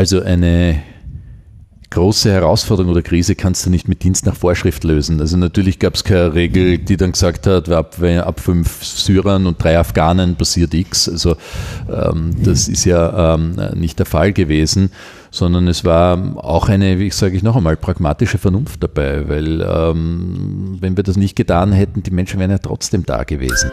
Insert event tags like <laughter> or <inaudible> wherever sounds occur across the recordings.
Also eine große Herausforderung oder Krise kannst du nicht mit Dienst nach Vorschrift lösen. Also natürlich gab es keine Regel, die dann gesagt hat, ab, ab fünf Syrern und drei Afghanen passiert X. Also ähm, das ist ja ähm, nicht der Fall gewesen, sondern es war auch eine, wie sage ich noch einmal, pragmatische Vernunft dabei, weil ähm, wenn wir das nicht getan hätten, die Menschen wären ja trotzdem da gewesen.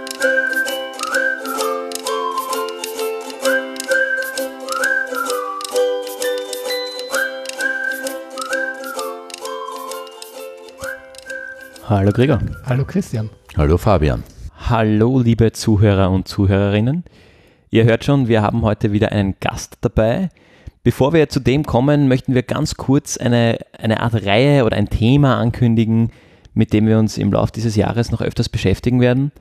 Hallo Gregor. Hallo Christian. Hallo Fabian. Hallo liebe Zuhörer und Zuhörerinnen. Ihr hört schon, wir haben heute wieder einen Gast dabei. Bevor wir zu dem kommen, möchten wir ganz kurz eine, eine Art Reihe oder ein Thema ankündigen, mit dem wir uns im Laufe dieses Jahres noch öfters beschäftigen werden.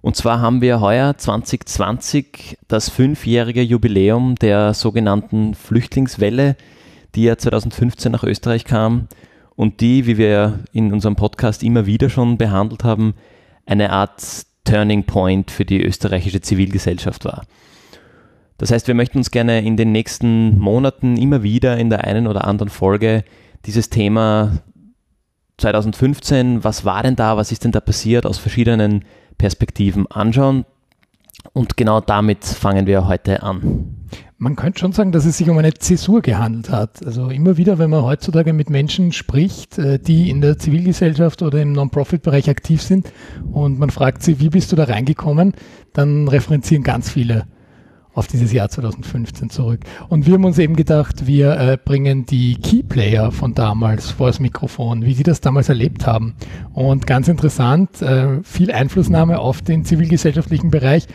Und zwar haben wir heuer 2020 das fünfjährige Jubiläum der sogenannten Flüchtlingswelle, die ja 2015 nach Österreich kam und die, wie wir in unserem Podcast immer wieder schon behandelt haben, eine Art Turning Point für die österreichische Zivilgesellschaft war. Das heißt, wir möchten uns gerne in den nächsten Monaten immer wieder in der einen oder anderen Folge dieses Thema 2015, was war denn da, was ist denn da passiert, aus verschiedenen Perspektiven anschauen. Und genau damit fangen wir heute an. Man könnte schon sagen, dass es sich um eine Zäsur gehandelt hat. Also immer wieder, wenn man heutzutage mit Menschen spricht, äh, die in der Zivilgesellschaft oder im Non-Profit-Bereich aktiv sind und man fragt sie, wie bist du da reingekommen, dann referenzieren ganz viele auf dieses Jahr 2015 zurück. Und wir haben uns eben gedacht, wir äh, bringen die Keyplayer von damals vor das Mikrofon, wie sie das damals erlebt haben. Und ganz interessant, äh, viel Einflussnahme auf den zivilgesellschaftlichen Bereich,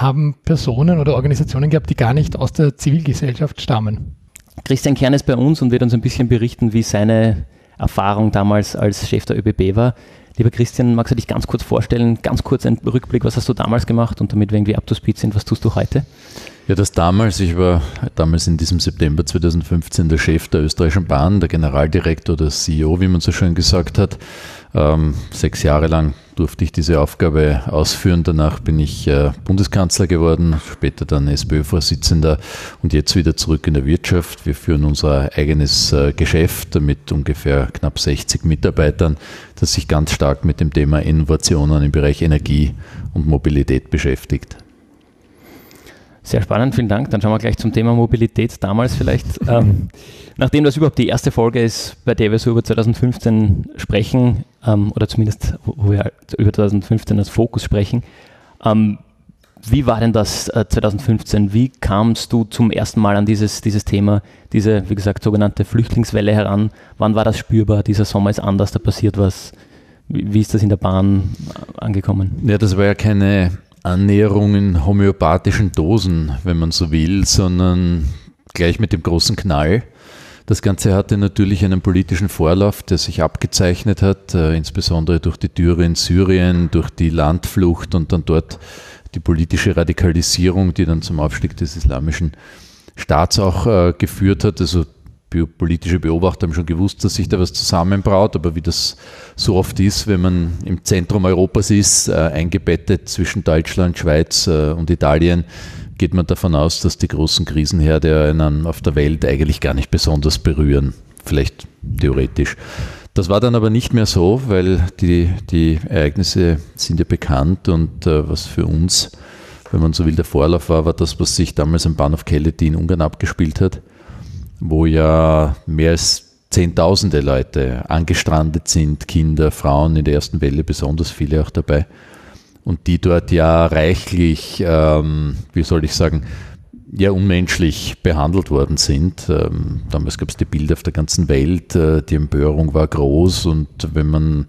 haben Personen oder Organisationen gehabt, die gar nicht aus der Zivilgesellschaft stammen. Christian Kern ist bei uns und wird uns ein bisschen berichten, wie seine Erfahrung damals als Chef der ÖBB war. Lieber Christian, magst du dich ganz kurz vorstellen, ganz kurz einen Rückblick, was hast du damals gemacht und damit wir irgendwie up to speed sind, was tust du heute? Ja, das damals, ich war damals in diesem September 2015 der Chef der österreichischen Bahn, der Generaldirektor, der CEO, wie man so schön gesagt hat. Ähm, sechs Jahre lang durfte ich diese Aufgabe ausführen. Danach bin ich äh, Bundeskanzler geworden, später dann SPÖ-Vorsitzender und jetzt wieder zurück in der Wirtschaft. Wir führen unser eigenes äh, Geschäft mit ungefähr knapp 60 Mitarbeitern, das sich ganz stark mit dem Thema Innovationen im Bereich Energie und Mobilität beschäftigt. Sehr spannend, vielen Dank. Dann schauen wir gleich zum Thema Mobilität damals vielleicht. <laughs> ähm, nachdem das überhaupt die erste Folge ist, bei der wir so über 2015 sprechen, ähm, oder zumindest wo wir über 2015 als Fokus sprechen, ähm, wie war denn das äh, 2015? Wie kamst du zum ersten Mal an dieses, dieses Thema, diese, wie gesagt, sogenannte Flüchtlingswelle heran? Wann war das spürbar? Dieser Sommer ist anders, da passiert was. Wie, wie ist das in der Bahn angekommen? Ja, das war ja keine Annäherung in homöopathischen Dosen, wenn man so will, sondern gleich mit dem großen Knall. Das Ganze hatte natürlich einen politischen Vorlauf, der sich abgezeichnet hat, äh, insbesondere durch die Türe in Syrien, durch die Landflucht und dann dort die politische Radikalisierung, die dann zum Aufstieg des islamischen Staats auch äh, geführt hat. Also politische Beobachter haben schon gewusst, dass sich da was zusammenbraut, aber wie das so oft ist, wenn man im Zentrum Europas ist, äh, eingebettet zwischen Deutschland, Schweiz äh, und Italien, geht man davon aus, dass die großen Krisenherde einen auf der Welt eigentlich gar nicht besonders berühren. Vielleicht theoretisch. Das war dann aber nicht mehr so, weil die, die Ereignisse sind ja bekannt und äh, was für uns, wenn man so will, der Vorlauf war, war das, was sich damals am Bahnhof Kellety in Ungarn abgespielt hat wo ja mehr als Zehntausende Leute angestrandet sind, Kinder, Frauen in der ersten Welle, besonders viele auch dabei. Und die dort ja reichlich, ähm, wie soll ich sagen, ja unmenschlich behandelt worden sind. Ähm, damals gab es die Bilder auf der ganzen Welt, äh, die Empörung war groß und wenn man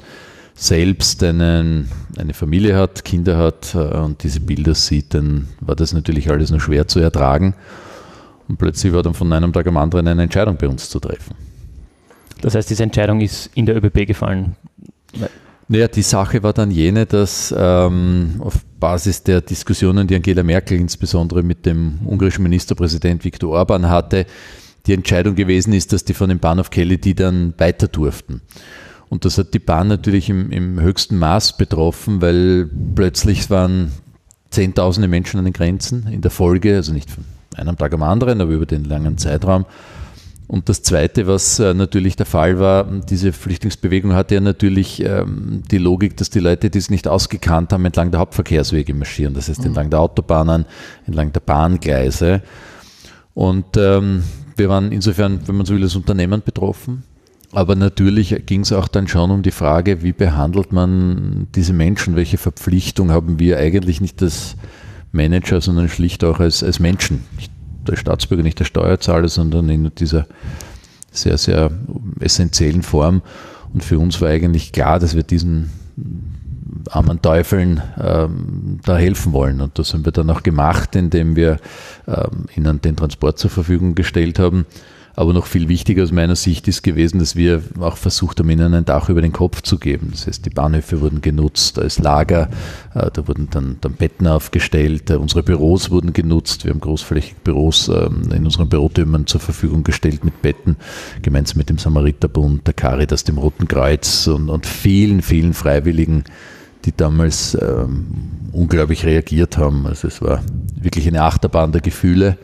selbst einen, eine Familie hat, Kinder hat äh, und diese Bilder sieht, dann war das natürlich alles nur schwer zu ertragen. Und plötzlich war dann von einem Tag am anderen eine Entscheidung bei uns zu treffen. Das heißt, diese Entscheidung ist in der ÖBB gefallen? Naja, die Sache war dann jene, dass ähm, auf Basis der Diskussionen, die Angela Merkel insbesondere mit dem ungarischen Ministerpräsident Viktor Orban hatte, die Entscheidung gewesen ist, dass die von dem Bahnhof Kelly die dann weiter durften. Und das hat die Bahn natürlich im, im höchsten Maß betroffen, weil plötzlich waren Zehntausende Menschen an den Grenzen in der Folge, also nicht von einem Tag am anderen, aber über den langen Zeitraum. Und das Zweite, was äh, natürlich der Fall war, diese Flüchtlingsbewegung hatte ja natürlich ähm, die Logik, dass die Leute, die es nicht ausgekannt haben, entlang der Hauptverkehrswege marschieren. Das heißt, mhm. entlang der Autobahnen, entlang der Bahngleise. Und ähm, wir waren insofern, wenn man so will, als Unternehmen betroffen. Aber natürlich ging es auch dann schon um die Frage, wie behandelt man diese Menschen? Welche Verpflichtung haben wir eigentlich nicht als Manager, sondern schlicht auch als, als Menschen? Der Staatsbürger, nicht der Steuerzahler, sondern in dieser sehr, sehr essentiellen Form. Und für uns war eigentlich klar, dass wir diesen armen Teufeln ähm, da helfen wollen. Und das haben wir dann auch gemacht, indem wir ähm, ihnen den Transport zur Verfügung gestellt haben. Aber noch viel wichtiger aus meiner Sicht ist gewesen, dass wir auch versucht haben, ihnen ein Dach über den Kopf zu geben. Das heißt, die Bahnhöfe wurden genutzt als Lager, äh, da wurden dann, dann Betten aufgestellt, äh, unsere Büros wurden genutzt. Wir haben großflächig Büros ähm, in unseren Bürotürmen zur Verfügung gestellt mit Betten, gemeinsam mit dem Samariterbund, der Caritas, dem Roten Kreuz und, und vielen, vielen Freiwilligen, die damals ähm, unglaublich reagiert haben. Also es war wirklich eine Achterbahn der Gefühle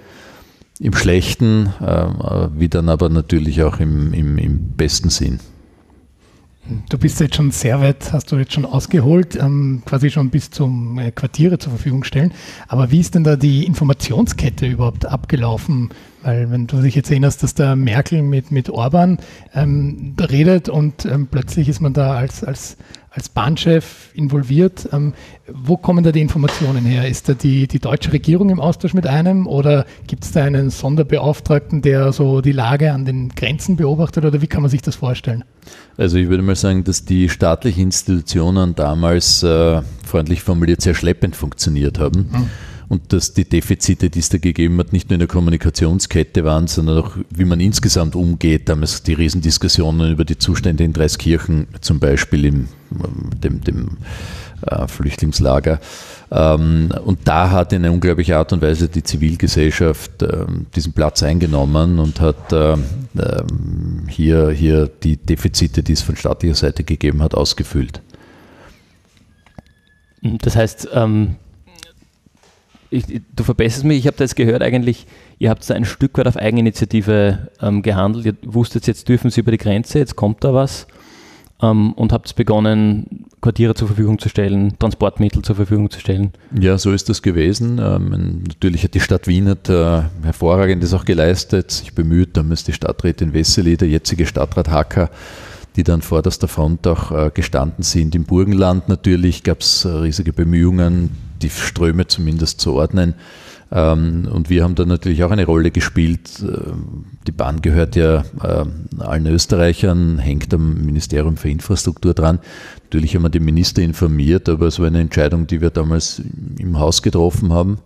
im Schlechten, äh, wie dann aber natürlich auch im, im, im besten Sinn. Du bist jetzt schon sehr weit, hast du jetzt schon ausgeholt, ähm, quasi schon bis zum äh, Quartiere zur Verfügung stellen. Aber wie ist denn da die Informationskette überhaupt abgelaufen? Weil wenn du dich jetzt erinnerst, dass der Merkel mit, mit Orban ähm, redet und ähm, plötzlich ist man da als, als als Bahnchef involviert. Ähm, wo kommen da die Informationen her? Ist da die, die deutsche Regierung im Austausch mit einem oder gibt es da einen Sonderbeauftragten, der so die Lage an den Grenzen beobachtet oder wie kann man sich das vorstellen? Also ich würde mal sagen, dass die staatlichen Institutionen damals äh, freundlich formuliert sehr schleppend funktioniert haben. Mhm und dass die Defizite, die es da gegeben hat, nicht nur in der Kommunikationskette waren, sondern auch, wie man insgesamt umgeht. Damals die Riesendiskussionen über die Zustände in Dreiskirchen, zum Beispiel im dem, dem äh, Flüchtlingslager. Ähm, und da hat in einer unglaublichen Art und Weise die Zivilgesellschaft äh, diesen Platz eingenommen und hat äh, hier, hier die Defizite, die es von staatlicher Seite gegeben hat, ausgefüllt. Das heißt, ähm, ich, du verbesserst mich, ich habe das gehört eigentlich, ihr habt da ein Stück weit auf Eigeninitiative ähm, gehandelt, ihr wusstet, jetzt dürfen sie über die Grenze, jetzt kommt da was ähm, und habt begonnen, Quartiere zur Verfügung zu stellen, Transportmittel zur Verfügung zu stellen. Ja, so ist das gewesen. Ähm, natürlich hat die Stadt Wien hat, äh, hervorragendes auch geleistet, sich bemüht, damals die Stadträtin Wessely, der jetzige Stadtrat Hacker, die dann vorderster Front auch äh, gestanden sind. Im Burgenland natürlich gab es äh, riesige Bemühungen, die Ströme zumindest zu ordnen. Ähm, und wir haben da natürlich auch eine Rolle gespielt. Ähm, die Bahn gehört ja ähm, allen Österreichern, hängt am Ministerium für Infrastruktur dran. Natürlich haben wir den Minister informiert, aber es war eine Entscheidung, die wir damals im Haus getroffen haben.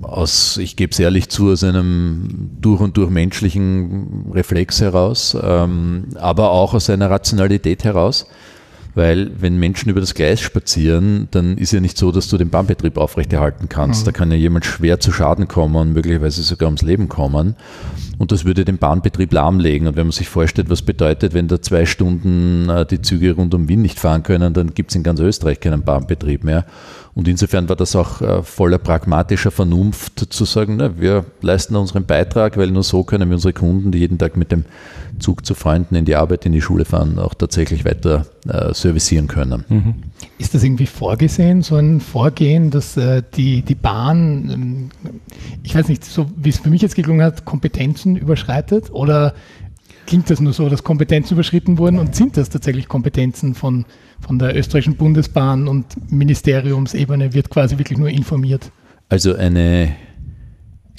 Aus, ich gebe es ehrlich zu, aus einem durch und durch menschlichen Reflex heraus, aber auch aus einer Rationalität heraus weil wenn Menschen über das Gleis spazieren, dann ist ja nicht so, dass du den Bahnbetrieb aufrechterhalten kannst. Mhm. Da kann ja jemand schwer zu Schaden kommen und möglicherweise sogar ums Leben kommen. Und das würde den Bahnbetrieb lahmlegen. Und wenn man sich vorstellt, was bedeutet, wenn da zwei Stunden äh, die Züge rund um Wien nicht fahren können, dann gibt es in ganz Österreich keinen Bahnbetrieb mehr. Und insofern war das auch äh, voller pragmatischer Vernunft zu sagen, na, wir leisten unseren Beitrag, weil nur so können wir unsere Kunden, die jeden Tag mit dem Zug zu Freunden in die Arbeit, in die Schule fahren, auch tatsächlich weiter äh, servicieren können. Mhm. Ist das irgendwie vorgesehen, so ein Vorgehen, dass äh, die, die Bahn, ähm, ich weiß nicht, so wie es für mich jetzt geklungen hat, Kompetenzen überschreitet? Oder klingt das nur so, dass Kompetenzen überschritten wurden und sind das tatsächlich Kompetenzen von, von der österreichischen Bundesbahn und Ministeriumsebene wird quasi wirklich nur informiert? Also eine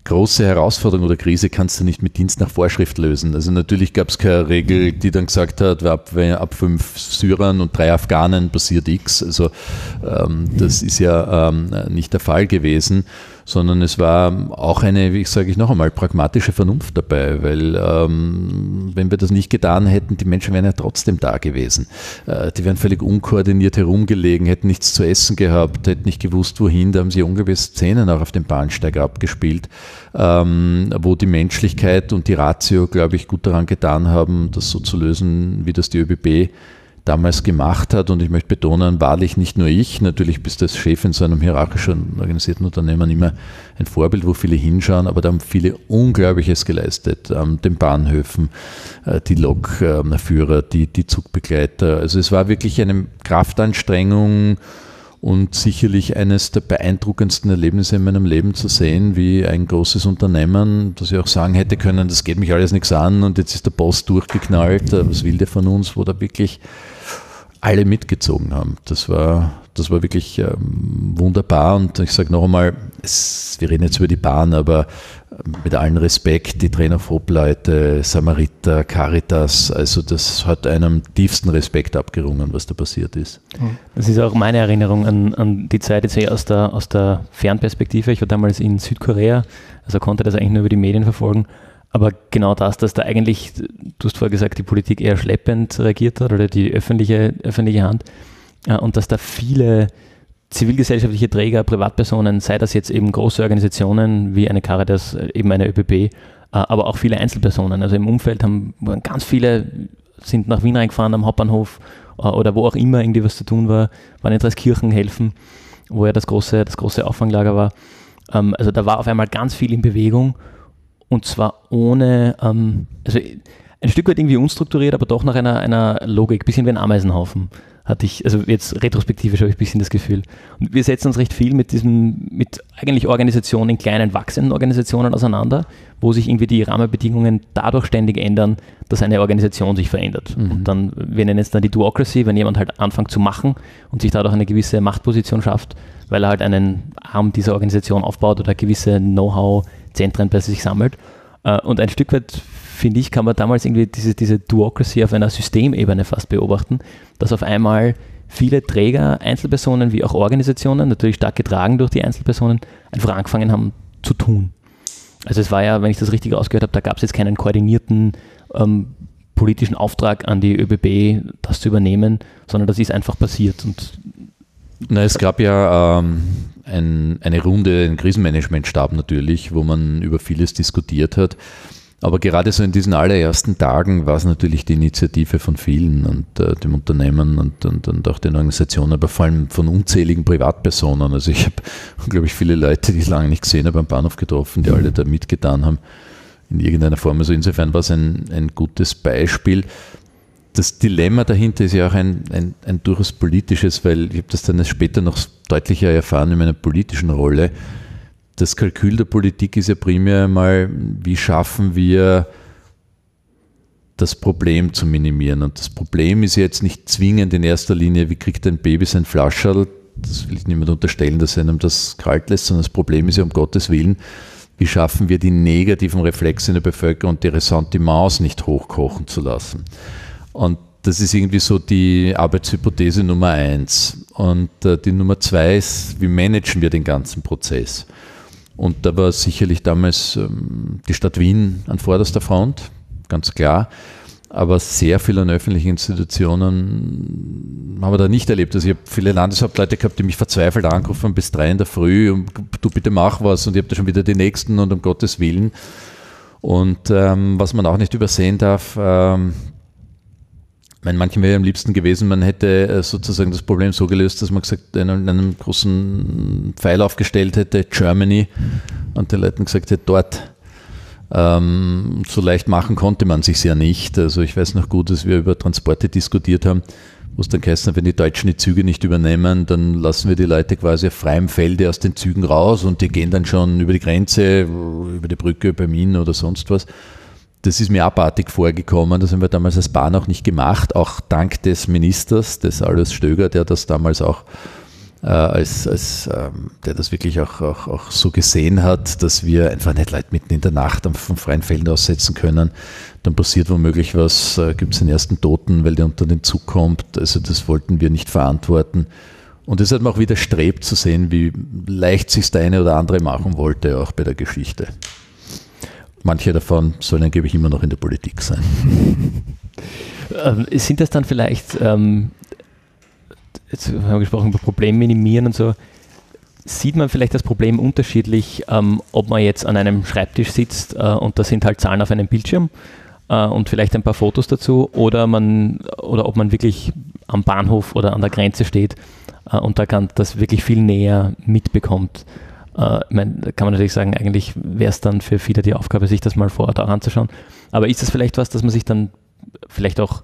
große Herausforderung oder Krise kannst du nicht mit Dienst nach Vorschrift lösen. Also natürlich gab es keine Regel, die dann gesagt hat, ab, ab fünf Syrern und drei Afghanen passiert X. Also ähm, das ist ja ähm, nicht der Fall gewesen sondern es war auch eine, wie ich sage ich noch einmal, pragmatische Vernunft dabei, weil ähm, wenn wir das nicht getan hätten, die Menschen wären ja trotzdem da gewesen. Äh, die wären völlig unkoordiniert herumgelegen, hätten nichts zu essen gehabt, hätten nicht gewusst, wohin, da haben sie ungewisse Szenen auch auf dem Bahnsteig abgespielt, ähm, wo die Menschlichkeit und die Ratio, glaube ich, gut daran getan haben, das so zu lösen, wie das die ÖBB damals gemacht hat. Und ich möchte betonen, wahrlich nicht nur ich, natürlich bist du als Chef in so einem hierarchischen organisierten Unternehmen immer ein Vorbild, wo viele hinschauen, aber da haben viele Unglaubliches geleistet, ähm, den Bahnhöfen, äh, die Lokführer, die, die Zugbegleiter. Also es war wirklich eine Kraftanstrengung, und sicherlich eines der beeindruckendsten Erlebnisse in meinem Leben zu sehen, wie ein großes Unternehmen, das ich auch sagen hätte können, das geht mich alles nichts an und jetzt ist der Boss durchgeknallt, äh, was will der von uns, wo da wirklich alle mitgezogen haben. Das war, das war wirklich ähm, wunderbar und ich sage noch einmal, es, wir reden jetzt über die Bahn, aber mit allen Respekt, die Trainer Leute, Samariter, Caritas, also das hat einem tiefsten Respekt abgerungen, was da passiert ist. Das ist auch meine Erinnerung an, an die Zeit jetzt aus der, aus der Fernperspektive. Ich war damals in Südkorea, also konnte das eigentlich nur über die Medien verfolgen. Aber genau das, dass da eigentlich, du hast vorher gesagt, die Politik eher schleppend reagiert hat oder die öffentliche, öffentliche Hand und dass da viele zivilgesellschaftliche Träger, Privatpersonen, sei das jetzt eben große Organisationen wie eine Caritas, äh, eben eine ÖBB, äh, aber auch viele Einzelpersonen. Also im Umfeld haben ganz viele sind nach Wien reingefahren am Hauptbahnhof äh, oder wo auch immer irgendwie was zu tun war, waren in Dreiskirchen helfen, wo ja das große, das große Auffanglager war. Ähm, also da war auf einmal ganz viel in Bewegung und zwar ohne, ähm, also ein Stück weit irgendwie unstrukturiert, aber doch nach einer, einer Logik, bisschen wie ein Ameisenhaufen hatte ich, also jetzt retrospektivisch habe ich ein bisschen das Gefühl. Und wir setzen uns recht viel mit diesem, mit eigentlich Organisationen, kleinen, wachsenden Organisationen auseinander, wo sich irgendwie die Rahmenbedingungen dadurch ständig ändern, dass eine Organisation sich verändert. Mhm. Und dann, wir nennen es dann die Duocracy, wenn jemand halt anfängt zu machen und sich dadurch eine gewisse Machtposition schafft, weil er halt einen Arm dieser Organisation aufbaut oder gewisse Know-how-Zentren bei sich sammelt. Äh, und ein Stück weit finde ich, kann man damals irgendwie diese, diese Duocracy auf einer Systemebene fast beobachten, dass auf einmal viele Träger, Einzelpersonen wie auch Organisationen, natürlich stark getragen durch die Einzelpersonen, einfach angefangen haben zu tun. Also es war ja, wenn ich das richtig ausgehört habe, da gab es jetzt keinen koordinierten ähm, politischen Auftrag an die ÖBB, das zu übernehmen, sondern das ist einfach passiert. Und Na, es gab ja ähm, ein, eine Runde, einen Krisenmanagementstab natürlich, wo man über vieles diskutiert hat. Aber gerade so in diesen allerersten Tagen war es natürlich die Initiative von vielen und äh, dem Unternehmen und, und, und auch den Organisationen, aber vor allem von unzähligen Privatpersonen. Also ich habe <laughs> unglaublich viele Leute, die ich lange nicht gesehen habe, am Bahnhof getroffen, die alle da mitgetan haben in irgendeiner Form. Also insofern war es ein, ein gutes Beispiel. Das Dilemma dahinter ist ja auch ein, ein, ein durchaus politisches, weil ich habe das dann später noch deutlicher erfahren in meiner politischen Rolle das Kalkül der Politik ist ja primär einmal, wie schaffen wir das Problem zu minimieren. Und das Problem ist jetzt nicht zwingend in erster Linie, wie kriegt ein Baby sein Flascherl, das will ich niemand unterstellen, dass einem das kalt lässt, sondern das Problem ist ja um Gottes Willen, wie schaffen wir die negativen Reflexe in der Bevölkerung und die Ressentiments nicht hochkochen zu lassen. Und das ist irgendwie so die Arbeitshypothese Nummer eins. Und äh, die Nummer zwei ist, wie managen wir den ganzen Prozess? Und da war sicherlich damals ähm, die Stadt Wien an vorderster Front, ganz klar. Aber sehr viele an öffentlichen Institutionen haben wir da nicht erlebt. Also ich habe viele Landeshauptleute gehabt, die mich verzweifelt angerufen bis drei in der Früh und du bitte mach was und ich habe da schon wieder die nächsten und um Gottes Willen. Und ähm, was man auch nicht übersehen darf, ähm, meine, manchen wäre am liebsten gewesen, man hätte äh, sozusagen das Problem so gelöst, dass man gesagt einen, einen großen Pfeil aufgestellt hätte, Germany, und den Leuten gesagt hätte, dort. Ähm, so leicht machen konnte man sich ja nicht. Also ich weiß noch gut, dass wir über Transporte diskutiert haben, wo es dann geheißen hat, wenn die Deutschen die Züge nicht übernehmen, dann lassen wir die Leute quasi auf freiem Felde aus den Zügen raus und die gehen dann schon über die Grenze, über die Brücke bei Minen oder sonst was das ist mir abartig vorgekommen. Das haben wir damals als Bahn auch nicht gemacht, auch dank des Ministers, des Alois Stöger, der das damals auch äh, als, als ähm, der das wirklich auch, auch, auch so gesehen hat, dass wir einfach nicht Leute mitten in der Nacht von freien Fällen aussetzen können. Dann passiert womöglich was, äh, gibt es den ersten Toten, weil der unter den Zug kommt. Also das wollten wir nicht verantworten. Und es hat mir auch widerstrebt zu sehen, wie leicht sich der eine oder andere machen wollte, auch bei der Geschichte. Manche davon sollen angeblich immer noch in der Politik sein. Ähm, sind das dann vielleicht, ähm, jetzt haben wir gesprochen über Problem minimieren und so, sieht man vielleicht das Problem unterschiedlich, ähm, ob man jetzt an einem Schreibtisch sitzt äh, und da sind halt Zahlen auf einem Bildschirm äh, und vielleicht ein paar Fotos dazu oder man oder ob man wirklich am Bahnhof oder an der Grenze steht äh, und da kann das wirklich viel näher mitbekommt. Äh, ich meine, kann man natürlich sagen, eigentlich wäre es dann für viele die Aufgabe, sich das mal vor Ort auch anzuschauen. Aber ist das vielleicht was, dass man sich dann vielleicht auch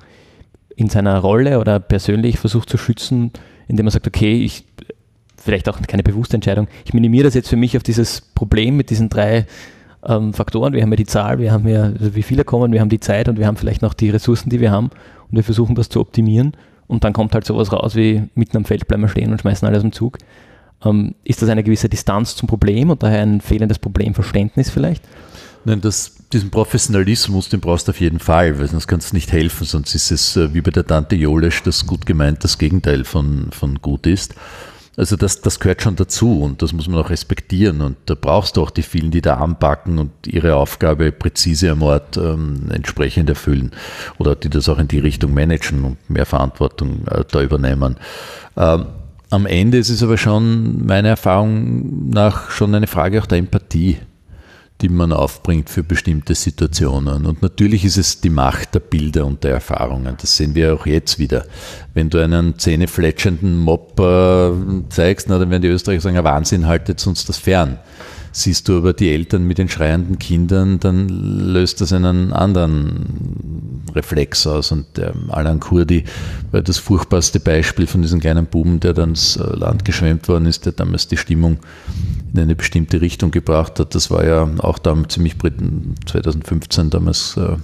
in seiner Rolle oder persönlich versucht zu schützen, indem man sagt, okay, ich vielleicht auch keine bewusste Entscheidung, ich minimiere das jetzt für mich auf dieses Problem mit diesen drei ähm, Faktoren. Wir haben ja die Zahl, wir haben ja, also wie viele kommen, wir haben die Zeit und wir haben vielleicht noch die Ressourcen, die wir haben und wir versuchen das zu optimieren und dann kommt halt sowas raus wie mitten am Feld bleiben wir stehen und schmeißen alles im Zug. Ähm, ist das eine gewisse Distanz zum Problem und daher ein fehlendes Problemverständnis vielleicht? Nein, das, diesen Professionalismus, den brauchst du auf jeden Fall, weil sonst kannst du nicht helfen, sonst ist es äh, wie bei der Tante Jolesch, das gut gemeint das Gegenteil von, von gut ist. Also das, das gehört schon dazu und das muss man auch respektieren und da brauchst du auch die vielen, die da anpacken und ihre Aufgabe präzise am Ort ähm, entsprechend erfüllen oder die das auch in die Richtung managen und mehr Verantwortung äh, da übernehmen. Ähm, am Ende ist es aber schon meiner Erfahrung nach schon eine Frage auch der Empathie die man aufbringt für bestimmte Situationen. Und natürlich ist es die Macht der Bilder und der Erfahrungen. Das sehen wir auch jetzt wieder. Wenn du einen zähnefletschenden Mob äh, zeigst, na, dann werden die Österreicher sagen, Wahnsinn, haltet uns das fern. Siehst du aber die Eltern mit den schreienden Kindern, dann löst das einen anderen Reflex aus. Und der Alan Kurdi war das furchtbarste Beispiel von diesem kleinen Buben, der dann ins Land geschwemmt worden ist, der damals die Stimmung in eine bestimmte Richtung gebracht hat. Das war ja auch da ziemlich 2015 damals äh,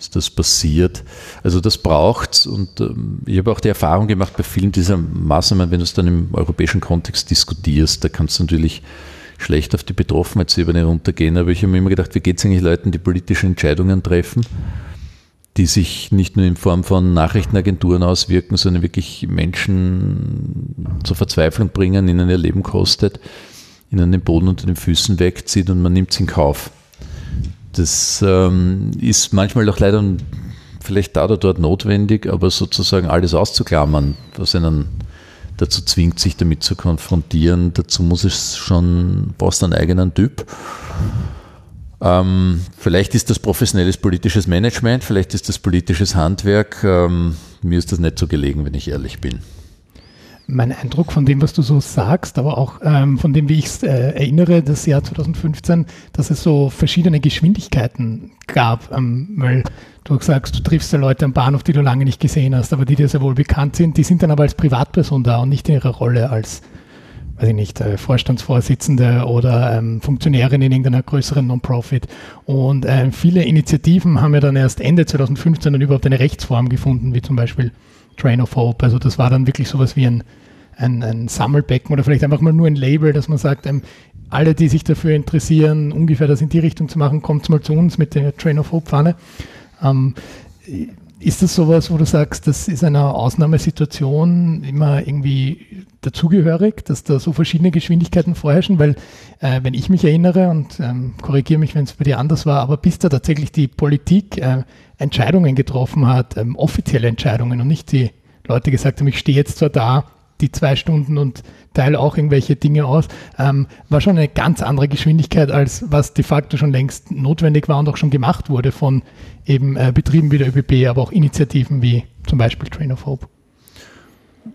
ist das passiert. Also das braucht und ähm, ich habe auch die Erfahrung gemacht bei vielen dieser Maßnahmen, wenn du es dann im europäischen Kontext diskutierst, da kannst du natürlich schlecht auf die Betroffenheitsebene runtergehen, aber ich habe mir immer gedacht, wie geht es eigentlich Leuten, die politische Entscheidungen treffen, die sich nicht nur in Form von Nachrichtenagenturen auswirken, sondern wirklich Menschen zur Verzweiflung bringen, ihnen ihr Leben kostet, ihnen den Boden unter den Füßen wegzieht und man nimmt es in Kauf. Das ähm, ist manchmal auch leider vielleicht da oder dort notwendig, aber sozusagen alles auszuklammern, was einen dazu zwingt, sich damit zu konfrontieren. Dazu muss es schon, brauchst einen eigenen Typ. Ähm, vielleicht ist das professionelles politisches Management, vielleicht ist das politisches Handwerk. Ähm, mir ist das nicht so gelegen, wenn ich ehrlich bin mein Eindruck von dem, was du so sagst, aber auch ähm, von dem, wie ich es äh, erinnere, das Jahr 2015, dass es so verschiedene Geschwindigkeiten gab, ähm, weil du sagst, du triffst ja Leute am Bahnhof, die du lange nicht gesehen hast, aber die dir sehr wohl bekannt sind, die sind dann aber als Privatperson da und nicht in ihrer Rolle als, weiß ich nicht, äh, Vorstandsvorsitzende oder ähm, Funktionärin in irgendeiner größeren Non-Profit. Und äh, viele Initiativen haben ja dann erst Ende 2015 dann überhaupt eine Rechtsform gefunden, wie zum Beispiel Train of Hope. Also das war dann wirklich sowas wie ein, ein, ein Sammelbecken oder vielleicht einfach mal nur ein Label, dass man sagt, ähm, alle, die sich dafür interessieren, ungefähr das in die Richtung zu machen, kommt mal zu uns mit der Train of Hope Fahne. Ähm, ist das sowas, wo du sagst, das ist einer Ausnahmesituation immer irgendwie dazugehörig, dass da so verschiedene Geschwindigkeiten vorherrschen? Weil, äh, wenn ich mich erinnere, und ähm, korrigiere mich, wenn es bei dir anders war, aber bis da tatsächlich die Politik äh, Entscheidungen getroffen hat, ähm, offizielle Entscheidungen und nicht die Leute gesagt haben, ich stehe jetzt zwar da, die zwei Stunden und teile auch irgendwelche Dinge aus, ähm, war schon eine ganz andere Geschwindigkeit, als was de facto schon längst notwendig war und auch schon gemacht wurde von eben äh, Betrieben wie der ÖBB, aber auch Initiativen wie zum Beispiel Train of Hope.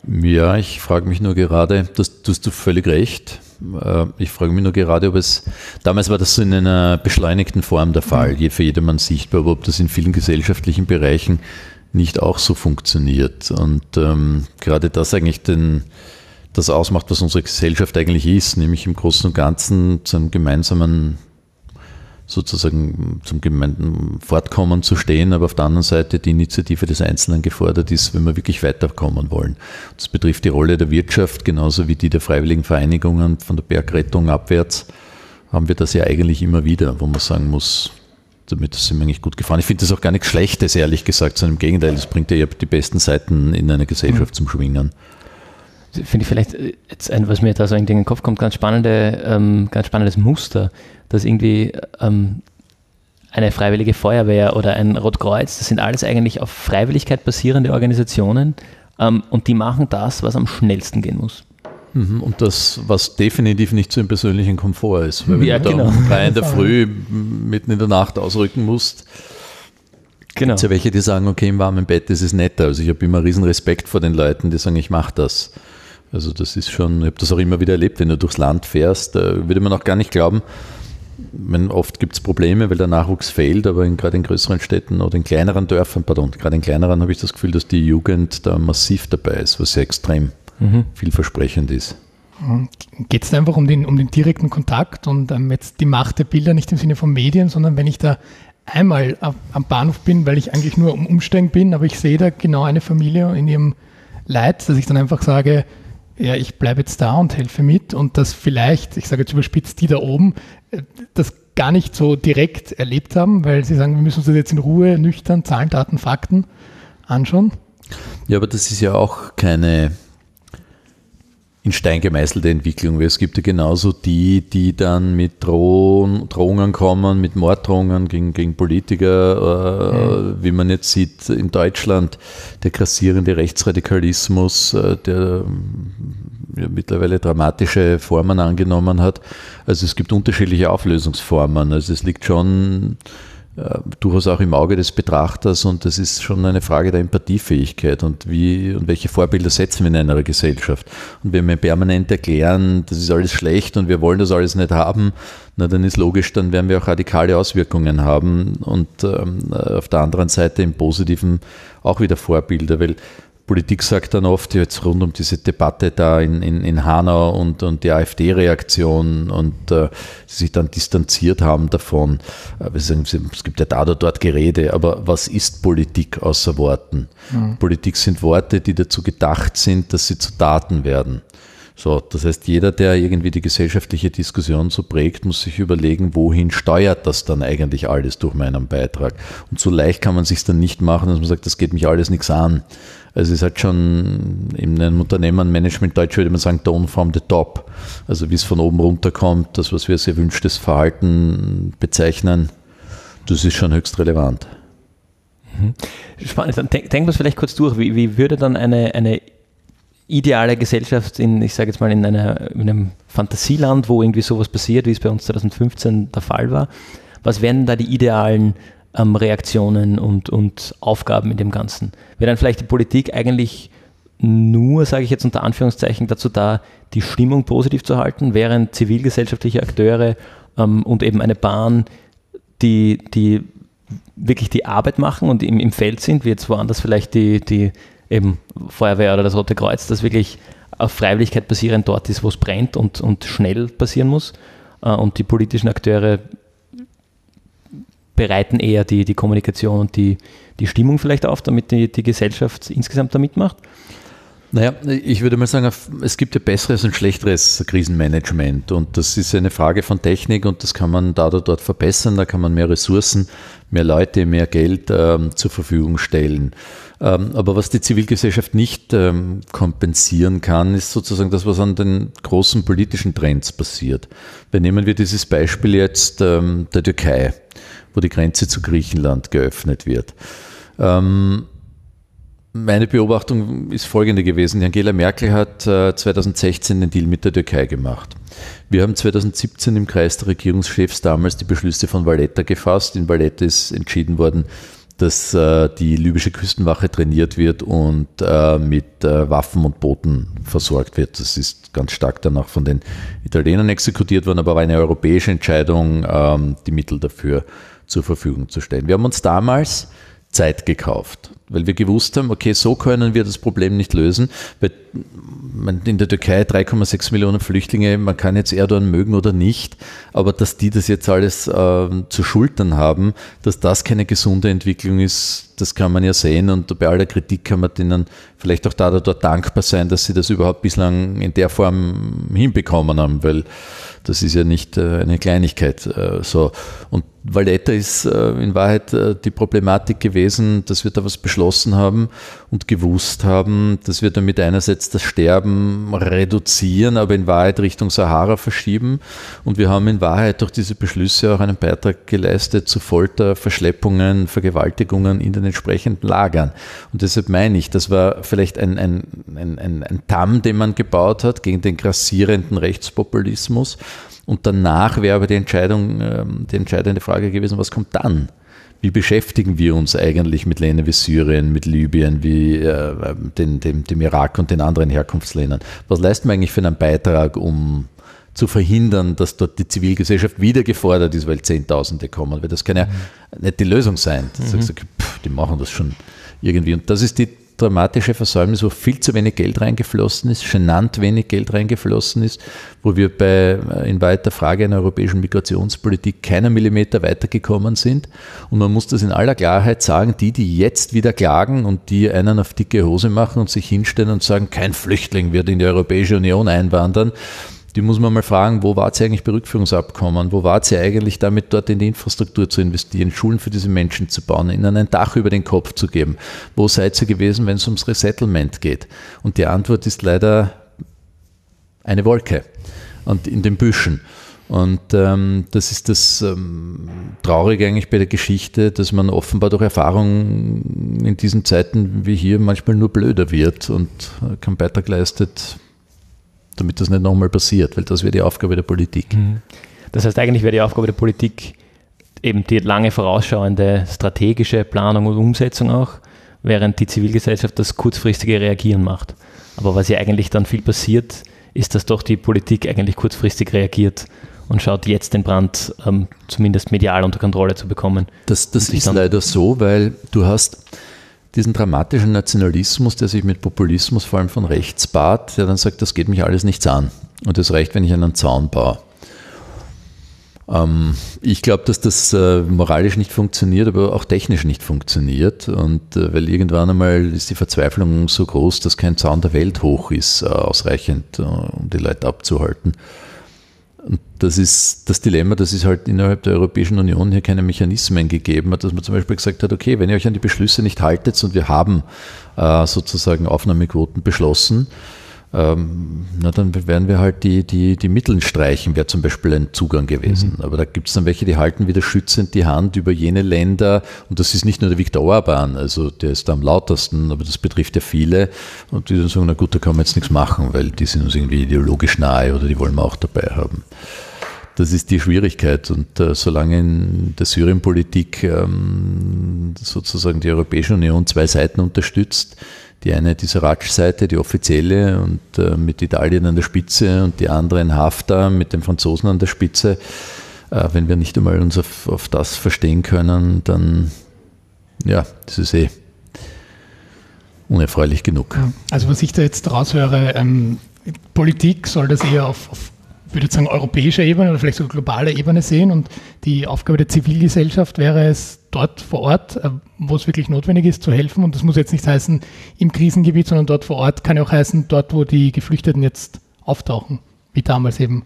Ja, ich frage mich nur gerade, das tust du völlig recht. Äh, ich frage mich nur gerade, ob es, damals war das so in einer beschleunigten Form der Fall, mhm. für jedermann sichtbar, aber ob das in vielen gesellschaftlichen Bereichen nicht auch so funktioniert. Und ähm, gerade das eigentlich den, das ausmacht, was unsere Gesellschaft eigentlich ist, nämlich im Großen und Ganzen zu einem gemeinsamen, sozusagen zum gemeinsamen Fortkommen zu stehen, aber auf der anderen Seite die Initiative des Einzelnen gefordert ist, wenn wir wirklich weiterkommen wollen. Das betrifft die Rolle der Wirtschaft genauso wie die der freiwilligen Vereinigungen von der Bergrettung abwärts haben wir das ja eigentlich immer wieder, wo man sagen muss, damit sind wir eigentlich gut gefahren. Ich finde das auch gar nichts Schlechtes, ehrlich gesagt, sondern im Gegenteil, das bringt ja die besten Seiten in einer Gesellschaft mhm. zum Schwingen. Finde ich vielleicht äh, jetzt ein, was mir da so in den Kopf kommt, ganz spannende, ähm, ganz spannendes Muster, dass irgendwie ähm, eine freiwillige Feuerwehr oder ein Rotkreuz, das sind alles eigentlich auf Freiwilligkeit basierende Organisationen ähm, und die machen das, was am schnellsten gehen muss. Mhm, und das, was definitiv nicht zu einem persönlichen Komfort ist. Weil wenn ja, du genau. um drei in der Früh mitten in der Nacht ausrücken musst, Genau. Gibt ja welche, die sagen, okay, im warmen Bett ist es netter. Also ich habe immer riesen Respekt vor den Leuten, die sagen, ich mache das. Also das ist schon, ich habe das auch immer wieder erlebt, wenn du durchs Land fährst, da würde man auch gar nicht glauben, meine, oft gibt es Probleme, weil der Nachwuchs fehlt, aber in, gerade in größeren Städten oder in kleineren Dörfern, pardon, gerade in kleineren habe ich das Gefühl, dass die Jugend da massiv dabei ist, was sehr extrem mhm. vielversprechend ist. Geht es einfach um den, um den direkten Kontakt und ähm, jetzt die Macht der Bilder nicht im Sinne von Medien, sondern wenn ich da einmal am Bahnhof bin, weil ich eigentlich nur um Umsteigen bin, aber ich sehe da genau eine Familie in ihrem Leid, dass ich dann einfach sage, ja, ich bleibe jetzt da und helfe mit und das vielleicht, ich sage jetzt überspitzt, die da oben äh, das gar nicht so direkt erlebt haben, weil sie sagen, wir müssen uns das jetzt in Ruhe, nüchtern, Zahlen, Daten, Fakten anschauen. Ja, aber das ist ja auch keine in Stein gemeißelte Entwicklung, weil es gibt ja genauso die, die dann mit Drohung, Drohungen kommen, mit Morddrohungen gegen, gegen Politiker, äh, mhm. wie man jetzt sieht in Deutschland, der grassierende Rechtsradikalismus, äh, der ja, mittlerweile dramatische Formen angenommen hat. Also es gibt unterschiedliche Auflösungsformen. Also es liegt schon äh, durchaus auch im Auge des Betrachters und das ist schon eine Frage der Empathiefähigkeit und wie und welche Vorbilder setzen wir in einer Gesellschaft. Und wenn wir permanent erklären, das ist alles schlecht und wir wollen das alles nicht haben, na dann ist logisch, dann werden wir auch radikale Auswirkungen haben und ähm, auf der anderen Seite im Positiven auch wieder Vorbilder, weil Politik sagt dann oft jetzt rund um diese Debatte da in, in, in Hanau und, und die AfD-Reaktion und äh, sie sich dann distanziert haben davon. Äh, sagen, es gibt ja da oder dort Gerede, aber was ist Politik außer Worten? Mhm. Politik sind Worte, die dazu gedacht sind, dass sie zu Taten werden. So, das heißt, jeder, der irgendwie die gesellschaftliche Diskussion so prägt, muss sich überlegen, wohin steuert das dann eigentlich alles durch meinen Beitrag. Und so leicht kann man sich dann nicht machen, dass man sagt, das geht mich alles nichts an. Also es ist halt schon in einem Unternehmen, Management Deutsch würde man sagen, Tone from the top. Also wie es von oben runter kommt, das, was wir als erwünschtes Verhalten bezeichnen, das ist schon höchst relevant. Mhm. Spannend, dann denken wir es vielleicht kurz durch. Wie, wie würde dann eine, eine ideale Gesellschaft in, ich sage jetzt mal, in, einer, in einem Fantasieland, wo irgendwie sowas passiert, wie es bei uns 2015 der Fall war, was wären da die idealen ähm, Reaktionen und, und Aufgaben in dem Ganzen. Wäre dann vielleicht die Politik eigentlich nur, sage ich jetzt unter Anführungszeichen, dazu da, die Stimmung positiv zu halten, während zivilgesellschaftliche Akteure ähm, und eben eine Bahn, die, die wirklich die Arbeit machen und im, im Feld sind, wie jetzt woanders vielleicht die, die eben Feuerwehr oder das Rote Kreuz, das wirklich auf Freiwilligkeit basierend dort ist, wo es brennt und, und schnell passieren muss. Äh, und die politischen Akteure bereiten eher die, die Kommunikation und die, die Stimmung vielleicht auf, damit die, die Gesellschaft insgesamt da mitmacht? Naja, ich würde mal sagen, es gibt ja besseres und schlechteres Krisenmanagement und das ist eine Frage von Technik und das kann man da oder dort verbessern, da kann man mehr Ressourcen, mehr Leute, mehr Geld ähm, zur Verfügung stellen. Ähm, aber was die Zivilgesellschaft nicht ähm, kompensieren kann, ist sozusagen das, was an den großen politischen Trends passiert. Weil nehmen wir dieses Beispiel jetzt ähm, der Türkei wo die Grenze zu Griechenland geöffnet wird. Ähm, meine Beobachtung ist folgende gewesen. Angela Merkel hat äh, 2016 den Deal mit der Türkei gemacht. Wir haben 2017 im Kreis der Regierungschefs damals die Beschlüsse von Valletta gefasst. In Valletta ist entschieden worden, dass äh, die libysche Küstenwache trainiert wird und äh, mit äh, Waffen und Booten versorgt wird. Das ist ganz stark dann auch von den Italienern exekutiert worden, aber war eine europäische Entscheidung, ähm, die Mittel dafür zur Verfügung zu stellen. Wir haben uns damals Zeit gekauft, weil wir gewusst haben, okay, so können wir das Problem nicht lösen, in der Türkei 3,6 Millionen Flüchtlinge, man kann jetzt Erdogan mögen oder nicht, aber dass die das jetzt alles äh, zu schultern haben, dass das keine gesunde Entwicklung ist, das kann man ja sehen und bei aller Kritik kann man denen vielleicht auch da oder dort dankbar sein, dass sie das überhaupt bislang in der Form hinbekommen haben, weil das ist ja nicht äh, eine Kleinigkeit. Äh, so. Und Valletta ist äh, in Wahrheit die Problematik gewesen, dass wir da was beschlossen haben und gewusst haben, dass wir damit einerseits das Sterben reduzieren, aber in Wahrheit Richtung Sahara verschieben. Und wir haben in Wahrheit durch diese Beschlüsse auch einen Beitrag geleistet zu Folter, Verschleppungen, Vergewaltigungen in den entsprechenden Lagern. Und deshalb meine ich, das war vielleicht ein, ein, ein, ein Damm, den man gebaut hat gegen den grassierenden Rechtspopulismus. Und danach wäre aber die Entscheidung, ähm, die entscheidende Frage gewesen, was kommt dann? wie beschäftigen wir uns eigentlich mit Ländern wie Syrien, mit Libyen, wie äh, den, dem, dem Irak und den anderen Herkunftsländern? Was leisten wir eigentlich für einen Beitrag, um zu verhindern, dass dort die Zivilgesellschaft wieder gefordert ist, weil Zehntausende kommen? Weil das kann ja mhm. nicht die Lösung sein. Mhm. Sagst, pff, die machen das schon irgendwie. Und das ist die dramatische Versäumnis, wo viel zu wenig Geld reingeflossen ist, genannt wenig Geld reingeflossen ist, wo wir bei äh, in weiter Frage einer europäischen Migrationspolitik keiner Millimeter weitergekommen sind. Und man muss das in aller Klarheit sagen, die, die jetzt wieder klagen und die einen auf dicke Hose machen und sich hinstellen und sagen, kein Flüchtling wird in die Europäische Union einwandern, die muss man mal fragen, wo war sie eigentlich bei Rückführungsabkommen? Wo war sie eigentlich damit, dort in die Infrastruktur zu investieren, Schulen für diese Menschen zu bauen, ihnen ein Dach über den Kopf zu geben? Wo seid ihr gewesen, wenn es ums Resettlement geht? Und die Antwort ist leider eine Wolke und in den Büschen. Und ähm, das ist das ähm, Traurige eigentlich bei der Geschichte, dass man offenbar durch Erfahrung in diesen Zeiten wie hier manchmal nur blöder wird und keinen Beitrag leistet, damit das nicht nochmal passiert, weil das wäre die Aufgabe der Politik. Mhm. Das heißt, eigentlich wäre die Aufgabe der Politik eben die lange vorausschauende strategische Planung und Umsetzung auch, während die Zivilgesellschaft das kurzfristige Reagieren macht. Aber was ja eigentlich dann viel passiert, ist, dass doch die Politik eigentlich kurzfristig reagiert und schaut jetzt den Brand ähm, zumindest medial unter Kontrolle zu bekommen. Das, das ist leider so, weil du hast diesen dramatischen Nationalismus, der sich mit Populismus vor allem von rechts bat, der dann sagt, das geht mich alles nichts an. Und es reicht, wenn ich einen Zaun baue. Ähm, ich glaube, dass das äh, moralisch nicht funktioniert, aber auch technisch nicht funktioniert. Und äh, weil irgendwann einmal ist die Verzweiflung so groß, dass kein Zaun der Welt hoch ist, äh, ausreichend, um die Leute abzuhalten. Und das ist das Dilemma, dass es halt innerhalb der Europäischen Union hier keine Mechanismen gegeben hat, dass man zum Beispiel gesagt hat, okay, wenn ihr euch an die Beschlüsse nicht haltet und wir haben äh, sozusagen Aufnahmequoten beschlossen, ähm, na, dann werden wir halt die, die, die Mitteln streichen, wäre zum Beispiel ein Zugang gewesen. Mhm. Aber da gibt es dann welche, die halten wieder schützend die Hand über jene Länder, und das ist nicht nur der Viktor Orban, also der ist da am lautesten, aber das betrifft ja viele, und die dann sagen, na gut, da kann man jetzt nichts machen, weil die sind uns irgendwie ideologisch nahe oder die wollen wir auch dabei haben. Das ist die Schwierigkeit. Und äh, solange in der Syrienpolitik ähm, sozusagen die Europäische Union zwei Seiten unterstützt, die eine die Sarraj-Seite, die offizielle und äh, mit Italien an der Spitze und die andere in Haftar mit den Franzosen an der Spitze. Äh, wenn wir nicht einmal uns auf, auf das verstehen können, dann ja, das ist eh unerfreulich genug. Also was ich da jetzt raushöre, ähm, Politik soll das eher auf, auf ich würde sagen, europäischer Ebene oder vielleicht sogar globaler Ebene sehen. Und die Aufgabe der Zivilgesellschaft wäre es, dort vor Ort, äh, wo es wirklich notwendig ist, zu helfen. Und das muss jetzt nicht heißen im Krisengebiet, sondern dort vor Ort kann ja auch heißen, dort, wo die Geflüchteten jetzt auftauchen, wie damals eben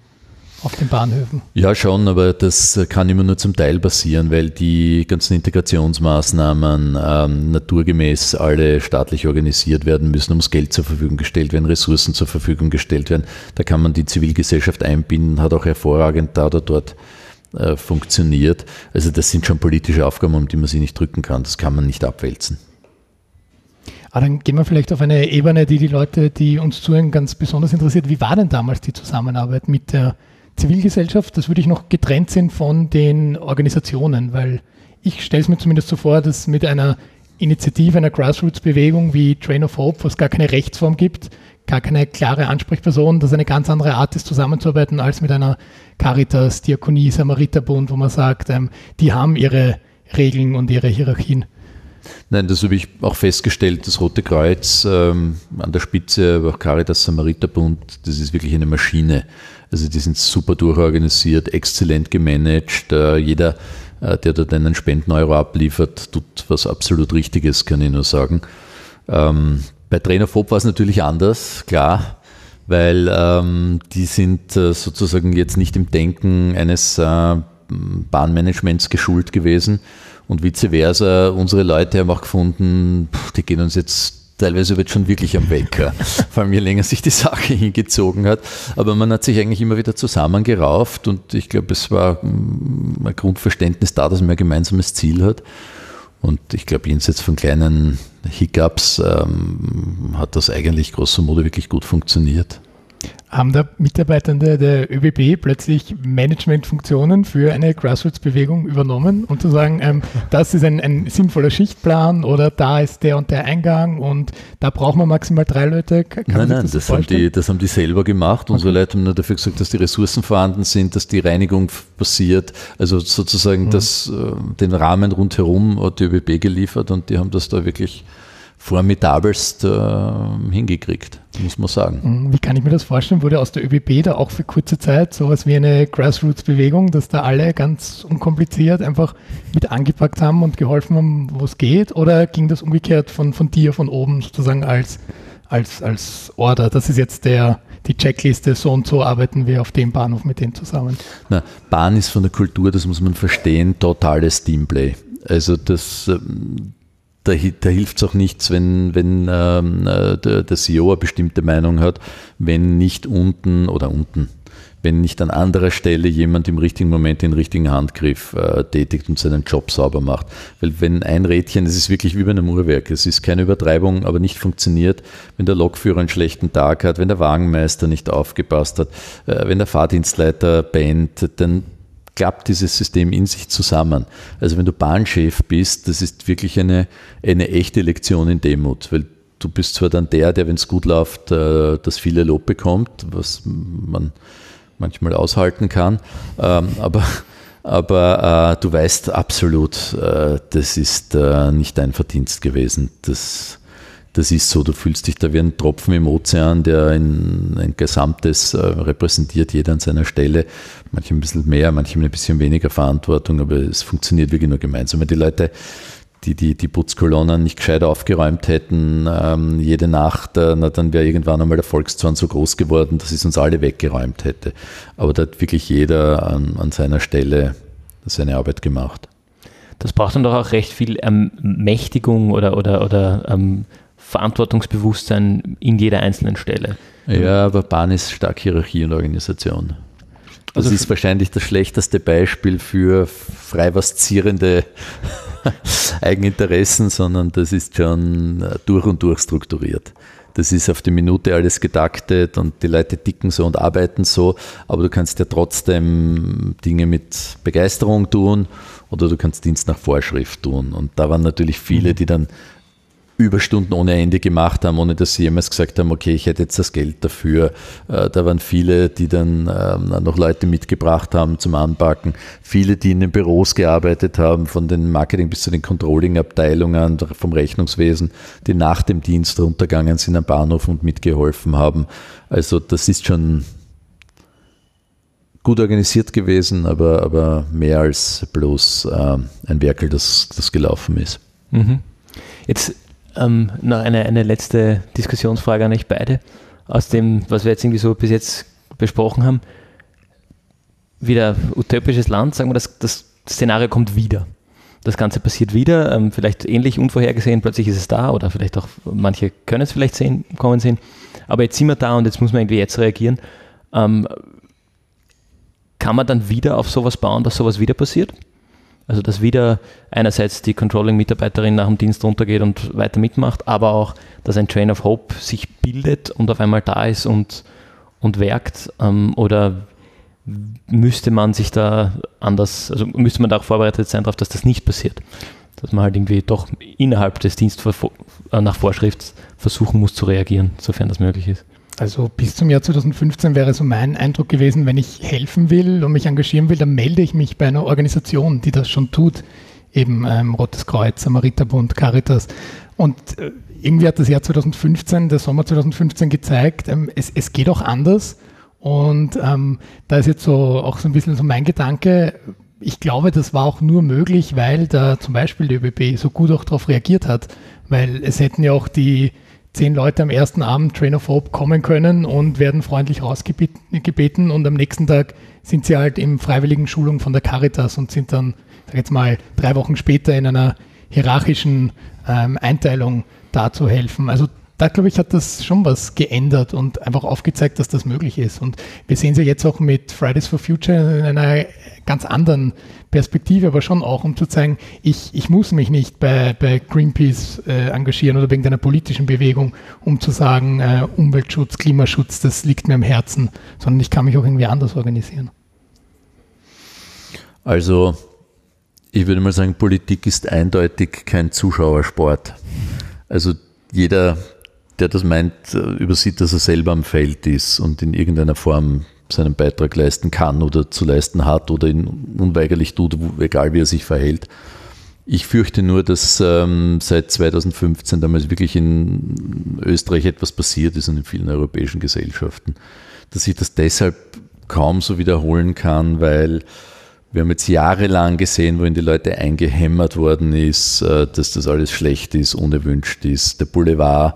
auf den Bahnhöfen. Ja, schon, aber das kann immer nur zum Teil passieren, weil die ganzen Integrationsmaßnahmen ähm, naturgemäß alle staatlich organisiert werden müssen, muss Geld zur Verfügung gestellt werden, Ressourcen zur Verfügung gestellt werden. Da kann man die Zivilgesellschaft einbinden, hat auch hervorragend da oder dort äh, funktioniert. Also das sind schon politische Aufgaben, um die man sich nicht drücken kann. Das kann man nicht abwälzen. Aber dann gehen wir vielleicht auf eine Ebene, die die Leute, die uns zuhören, ganz besonders interessiert. Wie war denn damals die Zusammenarbeit mit der Zivilgesellschaft, das würde ich noch getrennt sehen von den Organisationen, weil ich stelle es mir zumindest so vor, dass mit einer Initiative, einer Grassroots-Bewegung wie Train of Hope, wo es gar keine Rechtsform gibt, gar keine klare Ansprechperson, dass eine ganz andere Art ist, zusammenzuarbeiten als mit einer Caritas, Diakonie, Samariterbund, wo man sagt, ähm, die haben ihre Regeln und ihre Hierarchien. Nein, das habe ich auch festgestellt. Das Rote Kreuz ähm, an der Spitze, aber auch Caritas Samariterbund, das ist wirklich eine Maschine. Also die sind super durchorganisiert, exzellent gemanagt. Äh, jeder, der dort einen Spendeneuro abliefert, tut was absolut Richtiges, kann ich nur sagen. Ähm, bei Trainerphob war es natürlich anders, klar, weil ähm, die sind äh, sozusagen jetzt nicht im Denken eines äh, Bahnmanagements geschult gewesen und vice versa. Unsere Leute haben auch gefunden, die gehen uns jetzt teilweise wird schon wirklich am Wecker, <laughs> vor allem je länger sich die Sache hingezogen hat. Aber man hat sich eigentlich immer wieder zusammengerauft und ich glaube, es war mm, ein Grundverständnis da, dass man ein gemeinsames Ziel hat. Und ich glaube, jenseits von kleinen Hiccups ähm, hat das eigentlich grosso modo wirklich gut funktioniert. Haben da Mitarbeitende der ÖBB plötzlich Managementfunktionen für eine Grassroots-Bewegung übernommen und zu sagen, ähm, <laughs> das ist ein, ein, sinnvoller Schichtplan oder da ist der und der Eingang und da brauchen wir maximal drei Leute. Kann nein, nein, das, das haben die, das haben die selber gemacht. Unsere okay. Leute haben nur dafür gesagt, dass die Ressourcen vorhanden sind, dass die Reinigung passiert. Also sozusagen mhm. das, äh, den Rahmen rundherum hat die ÖBB geliefert und die haben das da wirklich formidabelst äh, hingekriegt, muss man sagen. Mhm. Wie kann ich mir das vorstellen? Wurde aus der ÖBB da auch für kurze Zeit sowas wie eine Grassroots-Bewegung, dass da alle ganz unkompliziert einfach mit angepackt haben und geholfen haben, wo es geht? Oder ging das umgekehrt von, von dir von oben sozusagen als, als, als Order? Das ist jetzt der, die Checkliste, so und so arbeiten wir auf dem Bahnhof mit denen zusammen. Na, Bahn ist von der Kultur, das muss man verstehen, totales Teamplay. Also das, ähm, da, da hilft es auch nichts, wenn, wenn ähm, äh, der, der CEO eine bestimmte Meinung hat, wenn nicht unten oder unten, wenn nicht an anderer Stelle jemand im richtigen Moment den richtigen Handgriff äh, tätigt und seinen Job sauber macht. Weil wenn ein Rädchen, das ist wirklich wie bei einem Uhrwerk, es ist keine Übertreibung, aber nicht funktioniert, wenn der Lokführer einen schlechten Tag hat, wenn der Wagenmeister nicht aufgepasst hat, äh, wenn der Fahrdienstleiter bannt, dann klappt dieses System in sich zusammen. Also wenn du Bahnchef bist, das ist wirklich eine, eine echte Lektion in Demut, weil du bist zwar dann der, der, wenn es gut läuft, äh, das viele Lob bekommt, was man manchmal aushalten kann, ähm, aber, aber äh, du weißt absolut, äh, das ist nicht dein Verdienst gewesen. Das, das ist so, du fühlst dich da wie ein Tropfen im Ozean, der ein, ein Gesamtes äh, repräsentiert, jeder an seiner Stelle. Manche ein bisschen mehr, manche ein bisschen weniger Verantwortung, aber es funktioniert wirklich nur gemeinsam. Wenn die Leute die, die, die Putzkolonnen nicht gescheit aufgeräumt hätten, ähm, jede Nacht, äh, na, dann wäre irgendwann einmal der Volkszorn so groß geworden, dass es uns alle weggeräumt hätte. Aber da hat wirklich jeder an, an seiner Stelle seine Arbeit gemacht. Das braucht dann doch auch recht viel Ermächtigung oder, oder, oder ähm, Verantwortungsbewusstsein in jeder einzelnen Stelle. Ja, aber Bahn ist stark Hierarchie und Organisation. Das also ist wahrscheinlich das schlechteste Beispiel für frei vaszierende <laughs> Eigeninteressen, sondern das ist schon durch und durch strukturiert. Das ist auf die Minute alles getaktet und die Leute ticken so und arbeiten so, aber du kannst ja trotzdem Dinge mit Begeisterung tun oder du kannst Dienst nach Vorschrift tun. Und da waren natürlich viele, mhm. die dann Überstunden ohne Ende gemacht haben, ohne dass sie jemals gesagt haben, okay, ich hätte jetzt das Geld dafür. Äh, da waren viele, die dann ähm, noch Leute mitgebracht haben zum Anpacken. Viele, die in den Büros gearbeitet haben, von den Marketing bis zu den Controlling-Abteilungen, vom Rechnungswesen, die nach dem Dienst runtergegangen sind am Bahnhof und mitgeholfen haben. Also das ist schon gut organisiert gewesen, aber, aber mehr als bloß äh, ein Werkel, das, das gelaufen ist. Mhm. Jetzt ähm, noch eine, eine letzte Diskussionsfrage an euch beide. Aus dem, was wir jetzt irgendwie so bis jetzt besprochen haben, wieder utopisches Land, sagen wir, das, das Szenario kommt wieder. Das Ganze passiert wieder, ähm, vielleicht ähnlich unvorhergesehen, plötzlich ist es da oder vielleicht auch, manche können es vielleicht sehen, kommen sehen, aber jetzt sind wir da und jetzt muss man irgendwie jetzt reagieren. Ähm, kann man dann wieder auf sowas bauen, dass sowas wieder passiert? Also dass wieder einerseits die Controlling-Mitarbeiterin nach dem Dienst runtergeht und weiter mitmacht, aber auch, dass ein Train of Hope sich bildet und auf einmal da ist und, und werkt. Ähm, oder müsste man sich da anders, also müsste man da auch vorbereitet sein darauf, dass das nicht passiert? Dass man halt irgendwie doch innerhalb des Dienstes äh, nach Vorschrift versuchen muss zu reagieren, sofern das möglich ist. Also bis zum Jahr 2015 wäre so mein Eindruck gewesen, wenn ich helfen will und mich engagieren will, dann melde ich mich bei einer Organisation, die das schon tut. Eben ähm, Rotes Kreuz, Samariterbund, Caritas. Und äh, irgendwie hat das Jahr 2015, der Sommer 2015 gezeigt, ähm, es, es geht auch anders. Und ähm, da ist jetzt so auch so ein bisschen so mein Gedanke, ich glaube, das war auch nur möglich, weil da zum Beispiel die ÖBB so gut auch darauf reagiert hat. Weil es hätten ja auch die zehn Leute am ersten Abend Train of Hope kommen können und werden freundlich rausgebeten und am nächsten Tag sind sie halt im freiwilligen Schulung von der Caritas und sind dann, sag jetzt mal, drei Wochen später in einer hierarchischen ähm, Einteilung da zu helfen. Also da glaube ich, hat das schon was geändert und einfach aufgezeigt, dass das möglich ist. Und wir sehen es ja jetzt auch mit Fridays for Future in einer ganz anderen Perspektive, aber schon auch, um zu zeigen, ich, ich muss mich nicht bei, bei Greenpeace äh, engagieren oder wegen einer politischen Bewegung, um zu sagen, äh, Umweltschutz, Klimaschutz, das liegt mir am Herzen, sondern ich kann mich auch irgendwie anders organisieren. Also, ich würde mal sagen, Politik ist eindeutig kein Zuschauersport. Also jeder der das meint, äh, übersieht, dass er selber am Feld ist und in irgendeiner Form seinen Beitrag leisten kann oder zu leisten hat oder ihn unweigerlich tut, egal wie er sich verhält. Ich fürchte nur, dass ähm, seit 2015 damals wirklich in Österreich etwas passiert ist und in vielen europäischen Gesellschaften, dass sich das deshalb kaum so wiederholen kann, weil wir haben jetzt jahrelang gesehen, wohin die Leute eingehämmert worden ist, äh, dass das alles schlecht ist, unerwünscht ist. Der Boulevard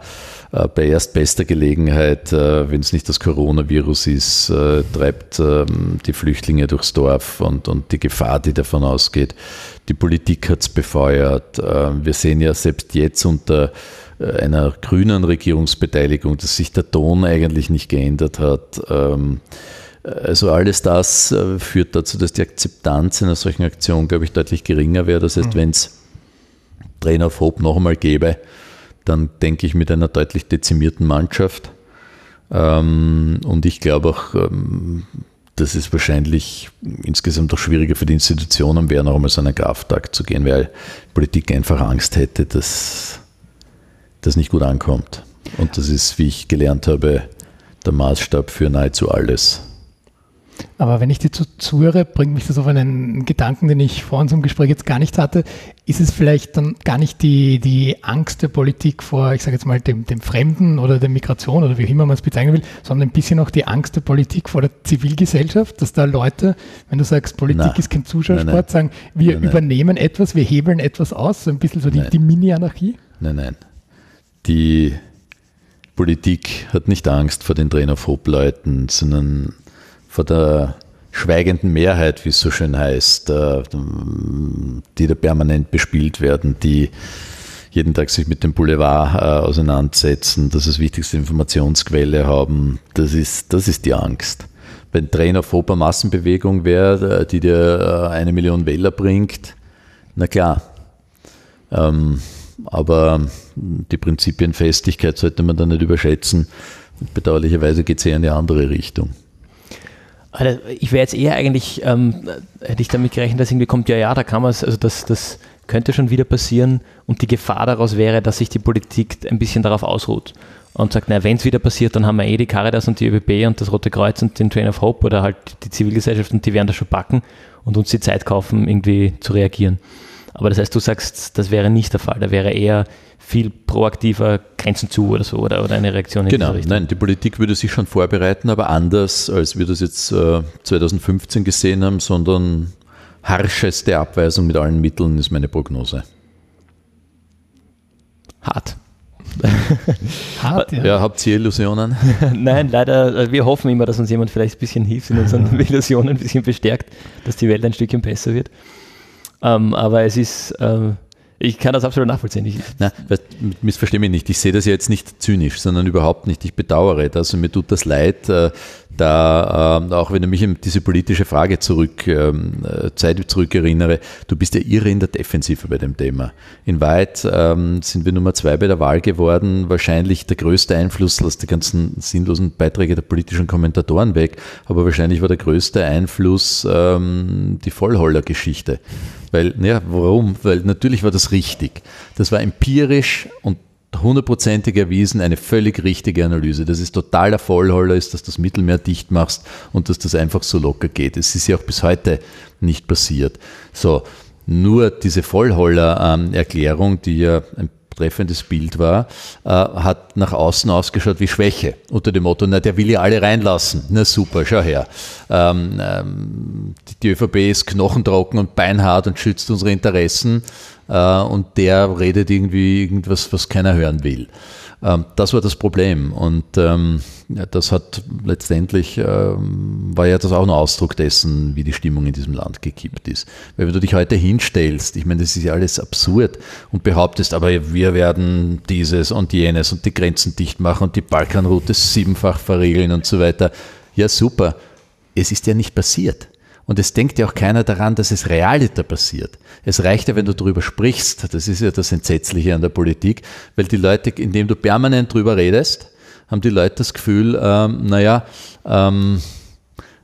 äh, bei erstbester Gelegenheit, äh, wenn es nicht das Coronavirus ist, treibt ähm, die Flüchtlinge durchs Dorf und, und die Gefahr, die davon ausgeht. Die Politik hat es befeuert. Wir sehen ja selbst jetzt unter einer grünen Regierungsbeteiligung, dass sich der Ton eigentlich nicht geändert hat. Also alles das äh, führt dazu, dass die Akzeptanz einer solchen Aktion, glaube ich, deutlich geringer wäre. Das heißt, mhm. wenn es Trainer of Hope noch einmal gäbe, dann denke ich mit einer deutlich dezimierten Mannschaft. Ähm, und ich glaube auch, ähm, dass es wahrscheinlich insgesamt auch schwieriger für die Institutionen wäre, noch einmal so einen Krafttag zu gehen, weil Politik einfach Angst hätte, dass das nicht gut ankommt. Und das ist, wie ich gelernt habe, der Maßstab für nahezu alles. Aber wenn ich dir zuhöre, bringt mich das auf einen Gedanken, den ich vor unserem Gespräch jetzt gar nicht hatte. Ist es vielleicht dann gar nicht die, die Angst der Politik vor, ich sage jetzt mal, dem, dem Fremden oder der Migration oder wie immer man es bezeichnen will, sondern ein bisschen auch die Angst der Politik vor der Zivilgesellschaft, dass da Leute, wenn du sagst, Politik nein, ist kein Zuschauersport, nein, nein. sagen, wir übernehmen etwas, wir hebeln etwas aus, so ein bisschen so die, die Mini-Anarchie? Nein, nein. Die Politik hat nicht Angst vor den Trainerphob-Leuten, sondern vor der schweigenden Mehrheit, wie es so schön heißt, äh, die da permanent bespielt werden, die jeden Tag sich mit dem Boulevard äh, auseinandersetzen, das als wichtigste Informationsquelle haben, das ist, das ist die Angst. Wenn Trainer vor einer Massenbewegung wäre, äh, die dir eine Million Wähler bringt, na klar. Ähm, aber die Prinzipienfestigkeit sollte man da nicht überschätzen. Bedauerlicherweise geht es eher in eine andere Richtung. Ich wäre jetzt eher eigentlich, ähm, hätte ich damit gerechnet, dass irgendwie kommt, ja, ja, da kann man es, also das, das könnte schon wieder passieren und die Gefahr daraus wäre, dass sich die Politik ein bisschen darauf ausruht und sagt, na, wenn es wieder passiert, dann haben wir eh die Caritas und die ÖBB und das Rote Kreuz und den Train of Hope oder halt die Zivilgesellschaft und die werden das schon backen und uns die Zeit kaufen, irgendwie zu reagieren. Aber das heißt, du sagst, das wäre nicht der Fall. Da wäre eher viel proaktiver Grenzen zu oder so oder, oder eine Reaktion in Genau, nein, die Politik würde sich schon vorbereiten, aber anders, als wir das jetzt äh, 2015 gesehen haben, sondern harscheste Abweisung mit allen Mitteln ist meine Prognose. Hart. Hart, ja. ja. Habt ihr Illusionen? <laughs> Nein, leider. Äh, wir hoffen immer, dass uns jemand vielleicht ein bisschen hilft, in unseren <laughs> Illusionen ein bisschen bestärkt, dass die Welt ein Stückchen besser wird. Ähm, aber es ist, äh, ich kann das absolut nachvollziehen. Ich, Na, missverstehe mich nicht. Ich sehe das jetzt nicht zynisch, sondern überhaupt nicht. Ich bedauere das und mir tut das leid, äh, da, äh, auch wenn du mich in diese politische Frage zurück, ähm, äh, Zeit zurück erinnere, du bist ja irre in der Defensive bei dem Thema. In Wahrheit ähm, sind wir Nummer zwei bei der Wahl geworden, wahrscheinlich der größte Einfluss, lass die ganzen sinnlosen Beiträge der politischen Kommentatoren weg, aber wahrscheinlich war der größte Einfluss ähm, die Vollholler-Geschichte. Weil, ja, warum? Weil natürlich war das richtig. Das war empirisch und hundertprozentig erwiesen, eine völlig richtige Analyse. Das ist totaler Vollholler ist, dass du das Mittelmeer dicht machst und dass das einfach so locker geht. Es ist ja auch bis heute nicht passiert. So, nur diese Vollholler-Erklärung, die ja ein treffendes Bild war, äh, hat nach außen ausgeschaut wie Schwäche. Unter dem Motto, na, der will ja alle reinlassen. Na super, schau her. Ähm, ähm, die ÖVP ist knochentrocken und beinhart und schützt unsere Interessen äh, und der redet irgendwie irgendwas, was keiner hören will. Ähm, das war das Problem. Und ähm, das hat letztendlich, ähm, war ja das auch nur Ausdruck dessen, wie die Stimmung in diesem Land gekippt ist. Weil wenn du dich heute hinstellst, ich meine, das ist ja alles absurd und behauptest, aber wir werden dieses und jenes und die Grenzen dicht machen und die Balkanroute siebenfach verregeln und so weiter. Ja, super. Es ist ja nicht passiert. Und es denkt ja auch keiner daran, dass es realiter passiert. Es reicht ja, wenn du darüber sprichst. Das ist ja das Entsetzliche an der Politik, weil die Leute, indem du permanent drüber redest, haben die Leute das Gefühl, ähm, naja, ähm,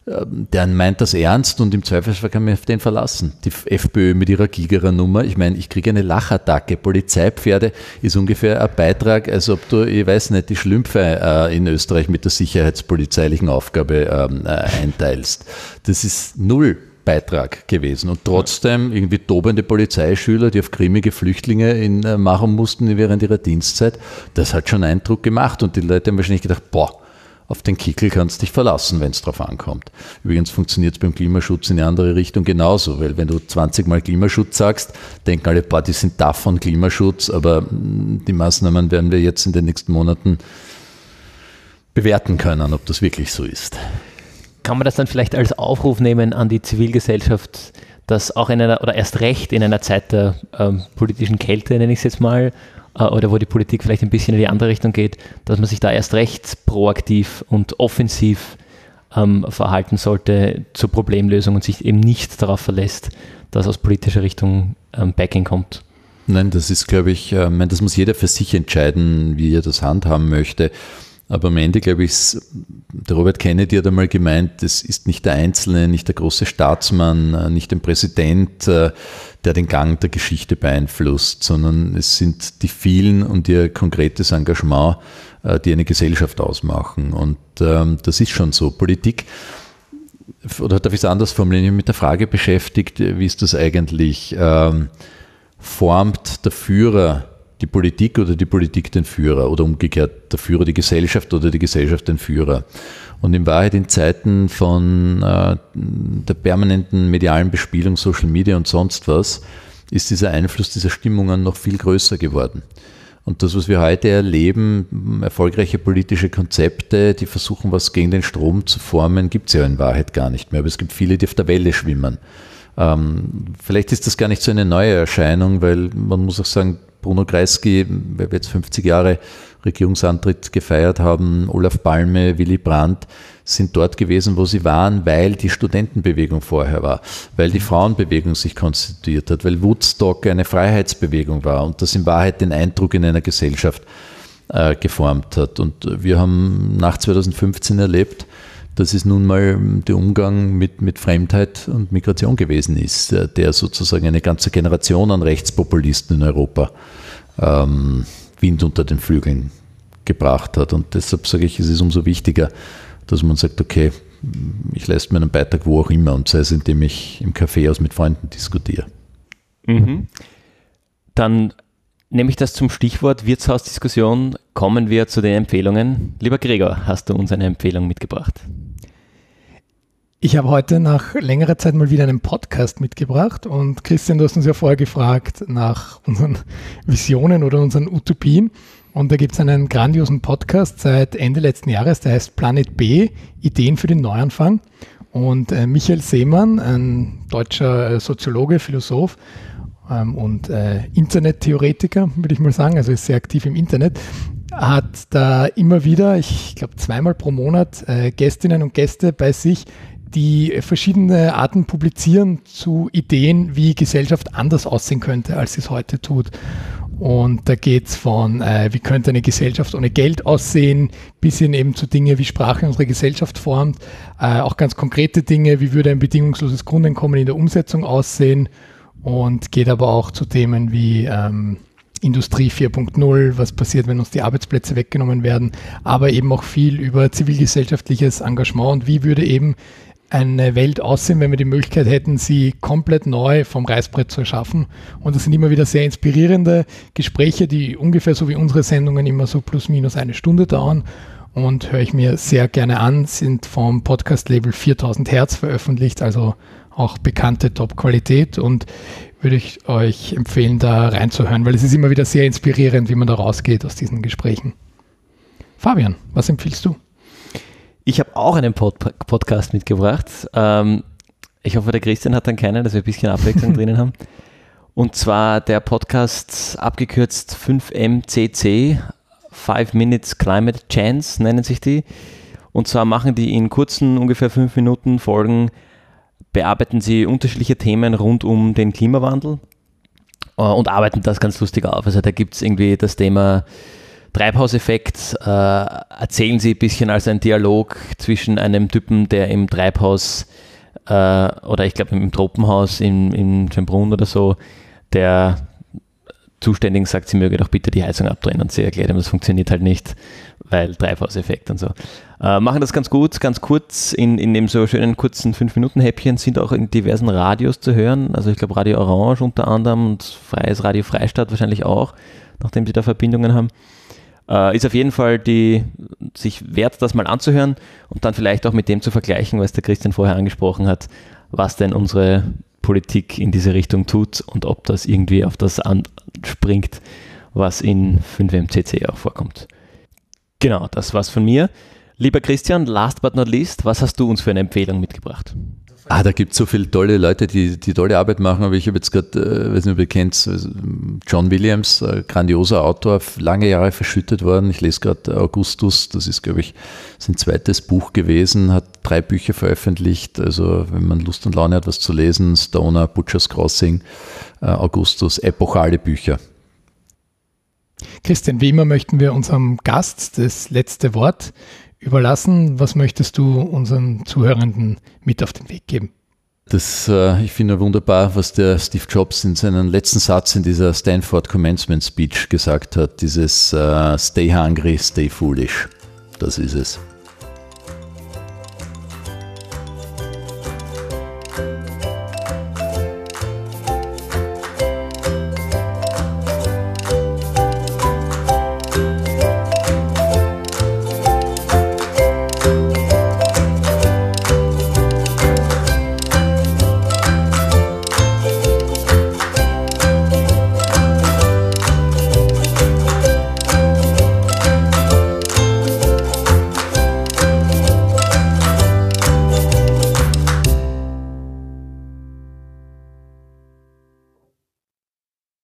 der meint das ernst und im Zweifelsfall kann man auf den verlassen. Die FPÖ mit ihrer Gigerer-Nummer, ich meine, ich kriege eine Lachattacke. Polizeipferde ist ungefähr ein Beitrag, als ob du, ich weiß nicht, die Schlümpfe äh, in Österreich mit der sicherheitspolizeilichen Aufgabe ähm, äh, einteilst. Das ist null Beitrag gewesen. Und trotzdem irgendwie tobende Polizeischüler, die auf grimmige Flüchtlinge in, äh, machen mussten während ihrer Dienstzeit, das hat schon Eindruck gemacht. Und die Leute haben wahrscheinlich gedacht, boah, auf den Kickel kannst du dich verlassen, wenn es drauf ankommt. Übrigens funktioniert es beim Klimaschutz in eine andere Richtung genauso, weil wenn du 20 Mal Klimaschutz sagst, denken alle, boah, die sind davon Klimaschutz, aber mm, die Maßnahmen werden wir jetzt in den nächsten Monaten bewerten können, ob das wirklich so ist. Kann man das dann vielleicht als Aufruf nehmen an die Zivilgesellschaft, dass auch in einer, oder erst recht in einer Zeit der ähm, politischen Kälte, nenne ich es jetzt mal, oder wo die Politik vielleicht ein bisschen in die andere Richtung geht, dass man sich da erst recht proaktiv und offensiv ähm, verhalten sollte zur Problemlösung und sich eben nicht darauf verlässt, dass aus politischer Richtung ähm, Backing kommt. Nein, das ist, glaube ich, äh, das muss jeder für sich entscheiden, wie er das handhaben möchte. Aber am Ende, glaube ich, der Robert Kennedy hat einmal gemeint, es ist nicht der Einzelne, nicht der große Staatsmann, äh, nicht ein Präsident, äh, der den Gang der Geschichte beeinflusst, sondern es sind die vielen und ihr konkretes Engagement, äh, die eine Gesellschaft ausmachen. Und ähm, das ist schon so. Politik, oder darf ich es anders formulieren, ich mit der Frage beschäftigt, wie ist das eigentlich? Ähm, formt der Führer die Politik oder die Politik den Führer oder umgekehrt der Führer die Gesellschaft oder die Gesellschaft den Führer. Und in Wahrheit in Zeiten von äh, der permanenten medialen Bespielung, Social Media und sonst was, ist dieser Einfluss dieser Stimmungen noch viel größer geworden. Und das, was wir heute erleben, erfolgreiche politische Konzepte, die versuchen, was gegen den Strom zu formen, gibt es ja in Wahrheit gar nicht mehr. Aber es gibt viele, die auf der Welle schwimmen. Ähm, vielleicht ist das gar nicht so eine neue Erscheinung, weil man muss auch sagen, Bruno Kreisky, weil wir jetzt 50 Jahre Regierungsantritt gefeiert haben, Olaf Palme, Willy Brandt, sind dort gewesen, wo sie waren, weil die Studentenbewegung vorher war, weil die Frauenbewegung sich konstituiert hat, weil Woodstock eine Freiheitsbewegung war und das in Wahrheit den Eindruck in einer Gesellschaft äh, geformt hat. Und wir haben nach 2015 erlebt, dass es nun mal der Umgang mit, mit Fremdheit und Migration gewesen ist, äh, der sozusagen eine ganze Generation an Rechtspopulisten in Europa ähm, Wind unter den Flügeln gebracht hat. Und deshalb sage ich, es ist umso wichtiger, dass man sagt, okay, ich leiste mir einen Beitrag wo auch immer und sei es, indem ich im Café aus mit Freunden diskutiere. Mhm. Dann nehme ich das zum Stichwort Wirtshausdiskussion. Kommen wir zu den Empfehlungen. Lieber Gregor, hast du uns eine Empfehlung mitgebracht? Ich habe heute nach längerer Zeit mal wieder einen Podcast mitgebracht und Christian, du hast uns ja vorher gefragt nach unseren <laughs> Visionen oder unseren Utopien. Und da gibt es einen grandiosen Podcast seit Ende letzten Jahres, der heißt Planet B, Ideen für den Neuanfang. Und äh, Michael Seemann, ein deutscher äh, Soziologe, Philosoph ähm, und äh, Internettheoretiker, würde ich mal sagen, also ist sehr aktiv im Internet, hat da immer wieder, ich glaube zweimal pro Monat, äh, Gästinnen und Gäste bei sich, die verschiedene Arten publizieren zu Ideen, wie Gesellschaft anders aussehen könnte, als sie es heute tut. Und da geht es von, äh, wie könnte eine Gesellschaft ohne Geld aussehen, bis hin eben zu Dinge, wie Sprache unsere Gesellschaft formt, äh, auch ganz konkrete Dinge, wie würde ein bedingungsloses Grundeinkommen in der Umsetzung aussehen und geht aber auch zu Themen wie ähm, Industrie 4.0, was passiert, wenn uns die Arbeitsplätze weggenommen werden, aber eben auch viel über zivilgesellschaftliches Engagement und wie würde eben eine Welt aussehen, wenn wir die Möglichkeit hätten, sie komplett neu vom Reißbrett zu erschaffen. Und das sind immer wieder sehr inspirierende Gespräche, die ungefähr so wie unsere Sendungen immer so plus minus eine Stunde dauern. Und höre ich mir sehr gerne an, sind vom Podcast-Label 4000 Hertz veröffentlicht, also auch bekannte Top-Qualität. Und würde ich euch empfehlen, da reinzuhören, weil es ist immer wieder sehr inspirierend, wie man da rausgeht aus diesen Gesprächen. Fabian, was empfiehlst du? Ich habe auch einen Pod Podcast mitgebracht. Ähm, ich hoffe, der Christian hat dann keinen, dass wir ein bisschen Abwechslung <laughs> drinnen haben. Und zwar der Podcast abgekürzt 5MCC, 5 Minutes Climate Chance nennen sich die. Und zwar machen die in kurzen, ungefähr 5 Minuten Folgen, bearbeiten sie unterschiedliche Themen rund um den Klimawandel äh, und arbeiten das ganz lustig auf. Also da gibt es irgendwie das Thema Treibhauseffekt, äh, erzählen sie ein bisschen als ein Dialog zwischen einem Typen, der im Treibhaus äh, oder ich glaube im Tropenhaus in, in Schönbrunn oder so, der Zuständigen sagt, sie möge doch bitte die Heizung abdrehen und sie erklärt ihm, das funktioniert halt nicht, weil Treibhauseffekt und so. Äh, machen das ganz gut, ganz kurz, in, in dem so schönen kurzen 5-Minuten-Häppchen sind auch in diversen Radios zu hören, also ich glaube Radio Orange unter anderem und Freies Radio Freistadt wahrscheinlich auch, nachdem sie da Verbindungen haben. Äh, ist auf jeden Fall die, sich wert, das mal anzuhören und dann vielleicht auch mit dem zu vergleichen, was der Christian vorher angesprochen hat, was denn unsere Politik in diese Richtung tut und ob das irgendwie auf das anspringt, was in 5MCC auch vorkommt. Genau, das war's von mir. Lieber Christian, last but not least, was hast du uns für eine Empfehlung mitgebracht? Ah, da gibt es so viele tolle Leute, die, die tolle Arbeit machen, aber ich habe jetzt gerade, äh, weiß nicht, ob ihr kennt, äh, John Williams, äh, grandioser Autor, lange Jahre verschüttet worden. Ich lese gerade Augustus, das ist, glaube ich, sein zweites Buch gewesen, hat drei Bücher veröffentlicht. Also, wenn man Lust und Laune hat, was zu lesen, Stoner, Butcher's Crossing, äh, Augustus, epochale Bücher. Christian, wie immer möchten wir unserem Gast das letzte Wort überlassen. Was möchtest du unseren Zuhörenden mit auf den Weg geben? Das, äh, ich finde wunderbar, was der Steve Jobs in seinem letzten Satz in dieser Stanford Commencement Speech gesagt hat. Dieses uh, Stay hungry, stay foolish. Das ist es.